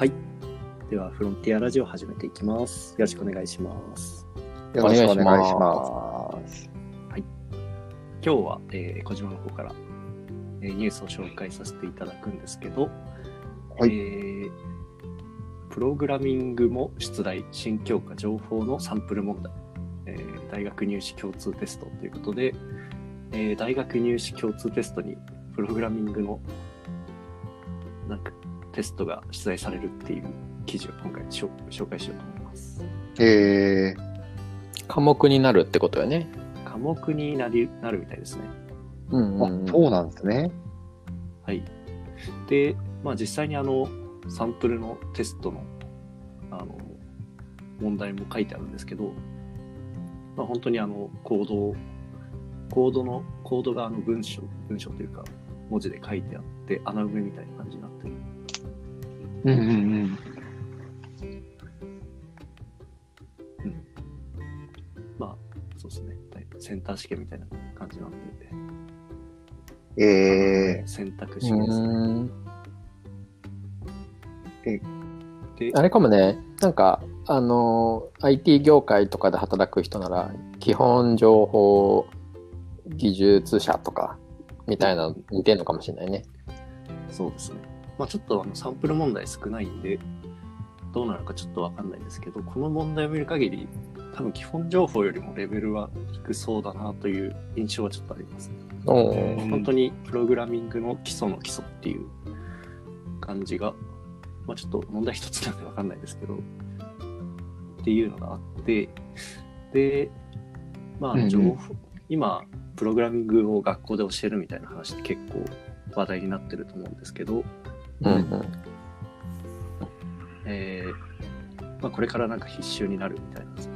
はい。では、フロンティアラジオ始めていきます。よろしくお願いします。よろしくお願いします。今日は、えー小島の方から、えーニュースを紹介させていただくんですけど、はいえープログラミングも出題、新教科情報のサンプル問題、えー大学入試共通テストということで、えー大学入試共通テストにプログラミングのなんかテストが出題されるっていう記事を今回しょ紹介しようと思います。え科目になるってことよね。科目になりなるみたいですね。うんー、あ、そうなんですね。はい。で、まあ実際にあの、サンプルのテストの、あの、問題も書いてあるんですけど、まあ本当にあの、コードを、コードの、コードがあの文章、文章というか、文字で書いてあって、穴埋めみたいな感じになってる。うんうんうん。まあ、そうですね。センター試験みたいな感じなんで、え選択う肢ですね。んで、あれかもね、なんか、あの、IT 業界とかで働く人なら、基本情報技術者とか、みたいなの似てるのかもしれないね。そうですね。まあちょっとあのサンプル問題少ないんで、どうなるかちょっとわかんないんですけど、この問題を見る限り、多分基本情報よりもレベルは低そうだなという印象はちょっとありますね。本当にプログラミングの基礎の基礎っていう感じが、まあちょっと問題一つなんでわかんないですけど、っていうのがあって、で、まあ情報、うんうん今、プログラミングを学校で教えるみたいな話って結構話題になってると思うんですけど、うん。えーまあ、これからなんか必修になるみたいなです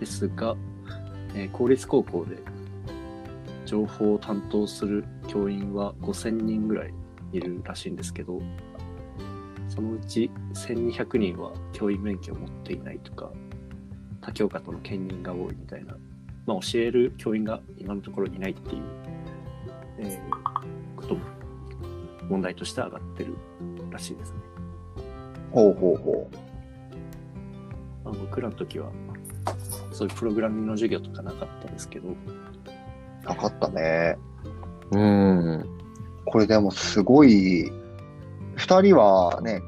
ですが、えー公立高校で情報を担当する教員は5000人ぐらいいるらしいんですけど、そのうち1200人は教員免許を持っていないとか、他教科との兼任が多いみたいな、まあ、教える教員が今のところいないっていう、えーことも問題として上がってるらしいですね。ー、ほうほうほまあ、僕らの時は、そういうプログラミングの授業とかなかったですけど、う。なかったね。うん。これでもすごい、二人はね、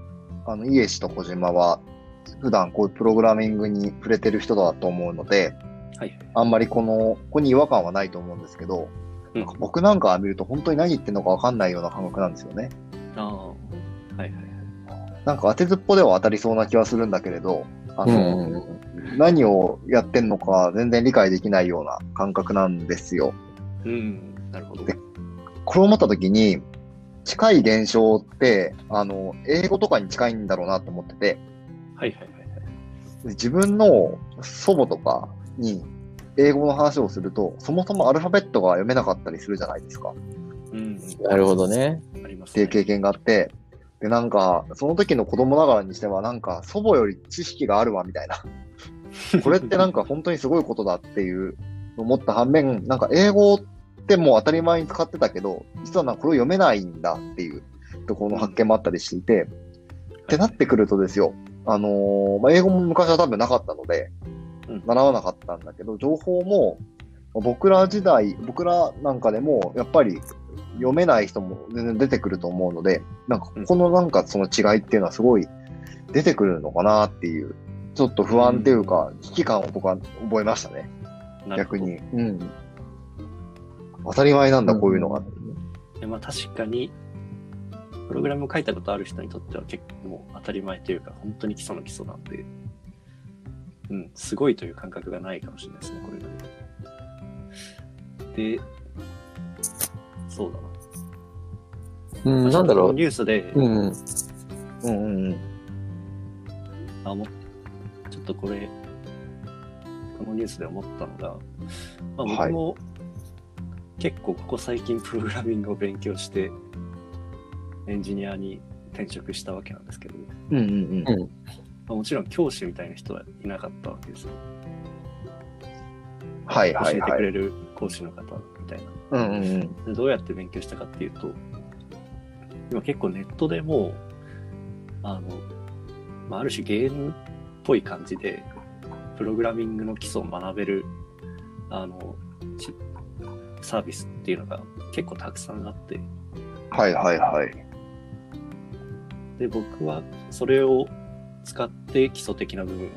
あの、イエシと小島は、普段こういうプログラミングに触れてる人だと思うので、はいはい。あんまりこの、ここに違和感はないと思うんですけど、うんなんか僕なんか見ると本当に何言ってんのかわかんないような感覚なんですよね。ああ、はいはいはい。なんか当てずっぽでは当たりそうな気はするんだけれど、あうの、ん。何をやってんのか全然理解できないような感覚なんですよ。うん、なるほど。でこれを思った時に、近い現象って、あの、英語とかに近いんだろうなと思ってて、はいはいはいはい。で自分の祖母とかに英語の話をすると、そもそもアルファベットが読めなかったりするじゃないですか。うん、なるほど。ね。ありますね。っていう経験があって、で、なんか、その時の子供ながらにしては、なんか、祖母より知識があるわ、みたいな。これってなんか本当にすごいことだっていう思った反面、なんか英語ってもう当たり前に使ってたけど、実はなんかこれを読めないんだっていうところの発見もあったりしていて、ってなってくるとですよ、あのーまあ、英語も昔は多分なかったのでうん、習わなかったんだけど、情報も、まあ僕ら時代、僕らなんかでも、やっぱり読めない人も全然出てくると思うので、なんかこのなんかその違いっていうのはすごい出てくるのかなっていう、ちょっと不安っていうか、危機感を僕は覚えましたね、逆に。うん。当たり前なんだ、こういうのが。でまあ確かに、プログラムを書いたことある人にとっては結構もう当たり前というか、本当に基礎の基礎なんで、うん、すごいという感覚がないかもしれないですね、これが。で、そうだな。うん、なんだろう。ニュースで、うん。うんうんうん。あもちょっとこれ、このニュースで思ったのが、まあ、はい僕も結構ここ最近プログラミングを勉強して、エンジニアに転職したわけなんですけど、うんうんうん。まあ、もちろん教師みたいな人はいなかったわけですよ。はい教えてはいはい。くれる講師の方みたいな。うんうんうん。でどうやって勉強したかっていうと、今結構ネットでもう、あの、まあ、ある種ゲームっぽい感じで、プログラミングの基礎を学べる、あの、ちサービスっていうのが結構たくさんあって、はいはいはい。で、僕はそれを使って基礎的な部分を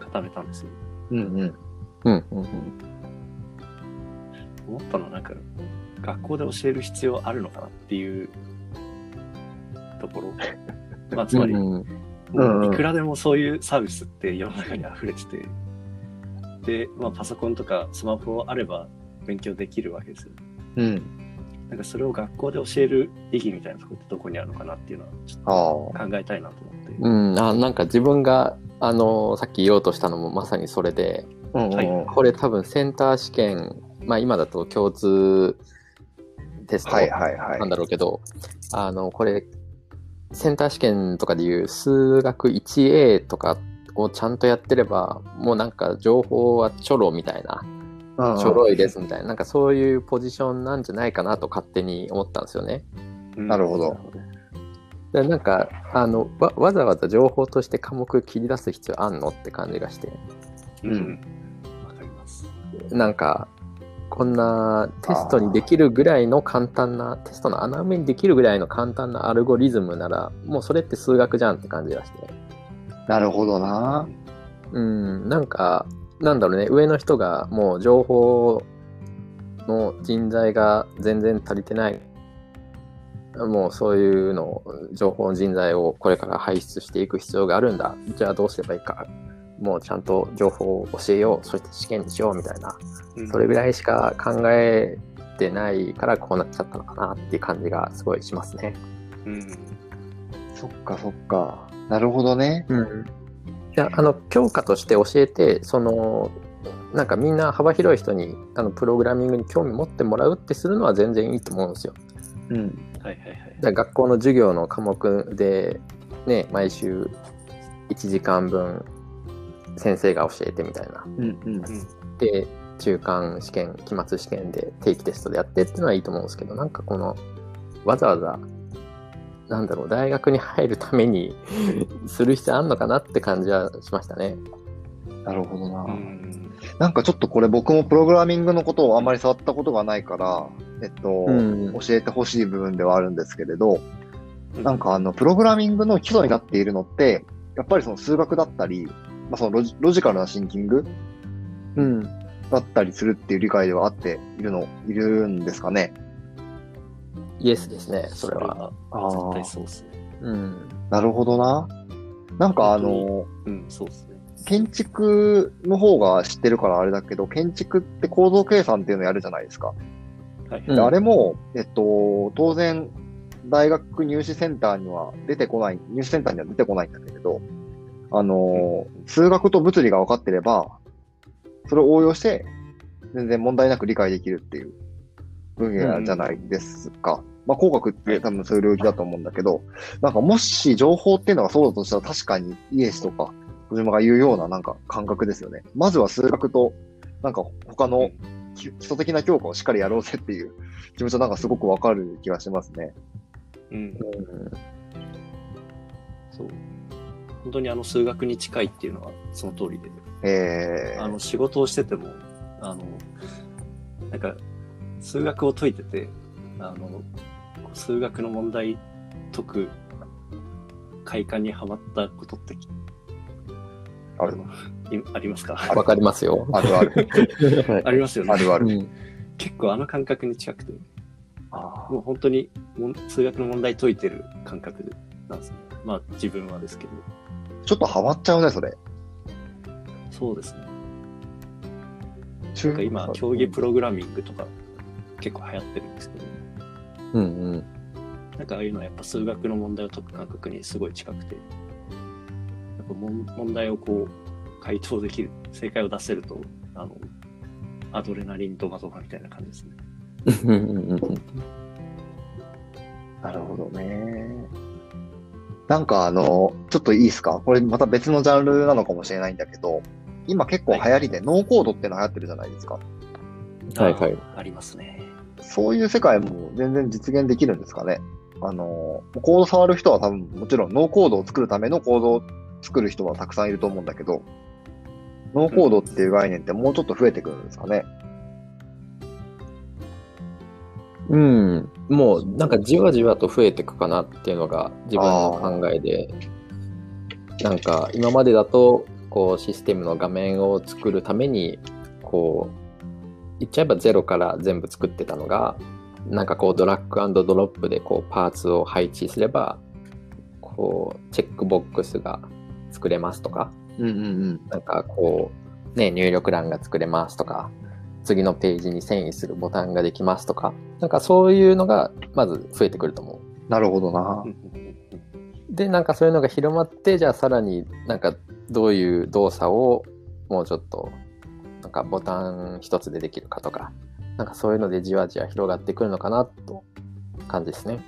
固めたんですよ。うんうん。うんうんうん。思ったのはなんか、学校で教える必要あるのかなっていうところ。まあ、つまり、いくらでもそういうサービスって世の中に溢れてて、で、まあ、パソコンとかスマホあれば勉強できるわけですよ。うん。なんかそれを学校で教える意義みたいなところってどこにあるのかなっていうのはちょっ。と考えたいなと思って。うん、あなんか自分があのさっき言おうとしたのもまさにそれでうんうんはいこれ多分センター試験まあ今だと共通テストはいはいはい。なんだろうけど、あのこれセンター試験とかでいう数学 1A とかをちゃんとやってればもうなんか情報はちょろみたいなちょろいですみたいななんかそういうポジションなんじゃないかなと勝手に思ったんですよね。うんなるほど。でなんかあのわわざわざ情報として科目切り出す必要あんのって感じがしてう。うんんわかります。なんかこんなテストにできるぐらいの簡単なテストの穴埋めにできるぐらいの簡単なアルゴリズムならもうそれって数学じゃんって感じがしてなるほどな。うんなんかなんだろうね上の人がもう情報の人材が全然足りてないもうそういうのを情報の人材をこれから輩出していく必要があるんだじゃあどうすればいいかもうちゃんと情報を教えようそして試験にしようみたいなうんそれぐらいしか考えてないからこうなっちゃったのかなっていう感じがすごいしますね。うん。そっかそっか。なるほどね。うん、いやあの教科として教えてそのなんかみんな幅広い人にあのプログラミングに興味持ってもらうってするのは全然いいと思うんですよ。うん。はいはいはい。学校の授業の科目で、ね、毎週1時間分先生が教えてみたいな。うんうん。うん。で中間試験期末試験で定期テストでやってっていうのはいいと思うんですけどなんかこのわざわざなんだろう大学に入るために する必要あんのかなって感じはしましたね。なるほどな。うん。なんかちょっとこれ僕もプログラミングのことをあんまり触ったことがないから、えっと、うん教えてほしい部分ではあるんですけれど、なんかあの、プログラミングの基礎になっているのって、やっぱりその数学だったり、まあ、そのロジロジカルなシンキングうん、だったりするっていう理解ではあっているの、いるんですかね？イエスですねそれは。あ絶対あ、そうですね。うんなるほどな。なんかあの、うん、そうですね。建築の方が知ってるからあれだけど、建築って構造計算っていうのやるじゃないですか。はい。あれも、えっと、当然、大学入試センターには出てこない、入試センターには出てこないんだけれど、あの、数学と物理が分かってれば、それを応用して、全然問題なく理解できるっていう分野じゃないですか。まあ、工学って多分そういう領域だと思うんだけど、なんかもし情報っていうのがそうだとしたら確かにイエスとか小島が言うようななんか感覚ですよね。まずは数学と、なんか他の基礎的な教科をしっかりやろうぜっていう気持ちはなんかすごくわかる気がしますね。うん。そう。本当にあの数学に近いっていうのはその通りで、えあの仕事をしてても、あの、なんか数学を解いてて、あの、数学の問題解く快感にはまったことってある、いありますか？わかりますよ。あるある。ありますよね。あるある。うん結構あの感覚に近くて、あもう本当にもん数学の問題解いてる感覚なんですね。まあ自分はですけど。ちょっとハマっちゃうね、それ。そうですね。中なんか今、競技プログラミングとか結構流行ってるんですけど、うんうんなんかああいうのはやっぱ数学の問題を解く感覚にすごい近くて、やっぱ問問題をこう回答できる、正解を出せると、あの、アドレナリンドバドバみたいな感じですね。うんうんうんなるほどね。なんかあの、ちょっといいですか？これまた別のジャンルなのかもしれないんだけど、今結構流行りでノーコードっての流行ってるじゃないですか。はいはいありますね。そういう世界も全然実現できるんですかね？あの、コード触る人は多分もちろんノーコードを作るためのコード作る人はたくさんいると思うんだけど、ノーコードっていう概念ってもうちょっと増えてくるんですかね。うん。もうなんかじわじわと増えていくかなっていうのが自分の考えで、なんか今までだとこうシステムの画面を作るためにこう言っちゃえばゼロから全部作ってたのがなんかこうドラッグアンドドロップでこうパーツを配置すればこうチェックボックスが作れますとかうんうんうん。なんかこう、ね、入力欄が作れますとか、次のページに遷移するボタンができますとか、なんかそういうのがまず増えてくると思なるほどな。で、なんかそういうのが広まって、じゃあさらになんかどういう動作をもうちょっと、なんかボタン一つでできるかとか、なんかそういうのでじわじわ広がってくるのかなと感じですね。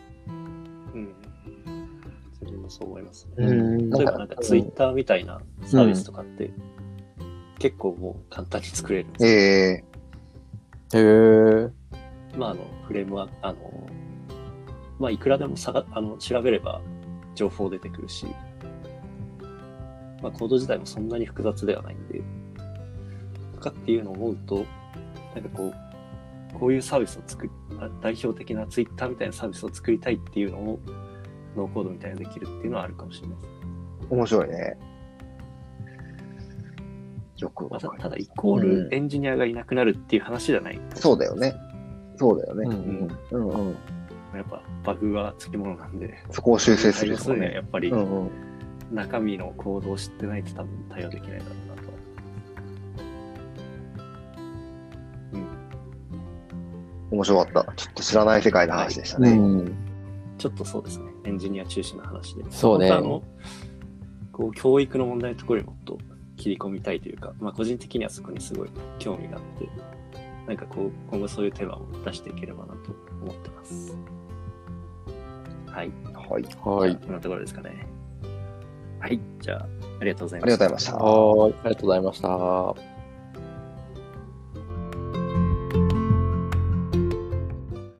もそう思いますうね。ん。例えばなんかツイッターみたいなサービスとかって、結構もう簡単に作れるんですよ。ええへー。まああの、フレームは、あの、まあいくらでもさがあの調べれば情報出てくるし、まあコード自体もそんなに複雑ではないんで、とかっていうのを思うと、なんかこう、こういうサービスを作り、あ代表的なツイッターみたいなサービスを作りたいっていうのを、ノーコードみたいなのできるっていうのはあるかもしれないです。面白いね。よくまあ、たわかる。ただ、イコールエンジニアがいなくなるっていう話じゃない。そうだよね。そうだよね。うんうんうん。やっぱバグはつきものなんで、そこを修正する対応するにはね。やっぱりうんうん。中身のコードを知ってないと多分対応できないだろうなと。面白かった。ちょっと知らない世界の話でしたね。うん。ちょっとそうですね、エンジニア中心の話で。そうねあの、こう、教育の問題のところにもっと切り込みたいというか、まあ個人的にはそこにすごい興味があって、なんかこう、今後そういうテーマを出していければなと思ってます。はい。はい。はい。こんなところですかね。はい。じゃあ、ありがとうございあました。りがとうございました。はい。ありがとうございました。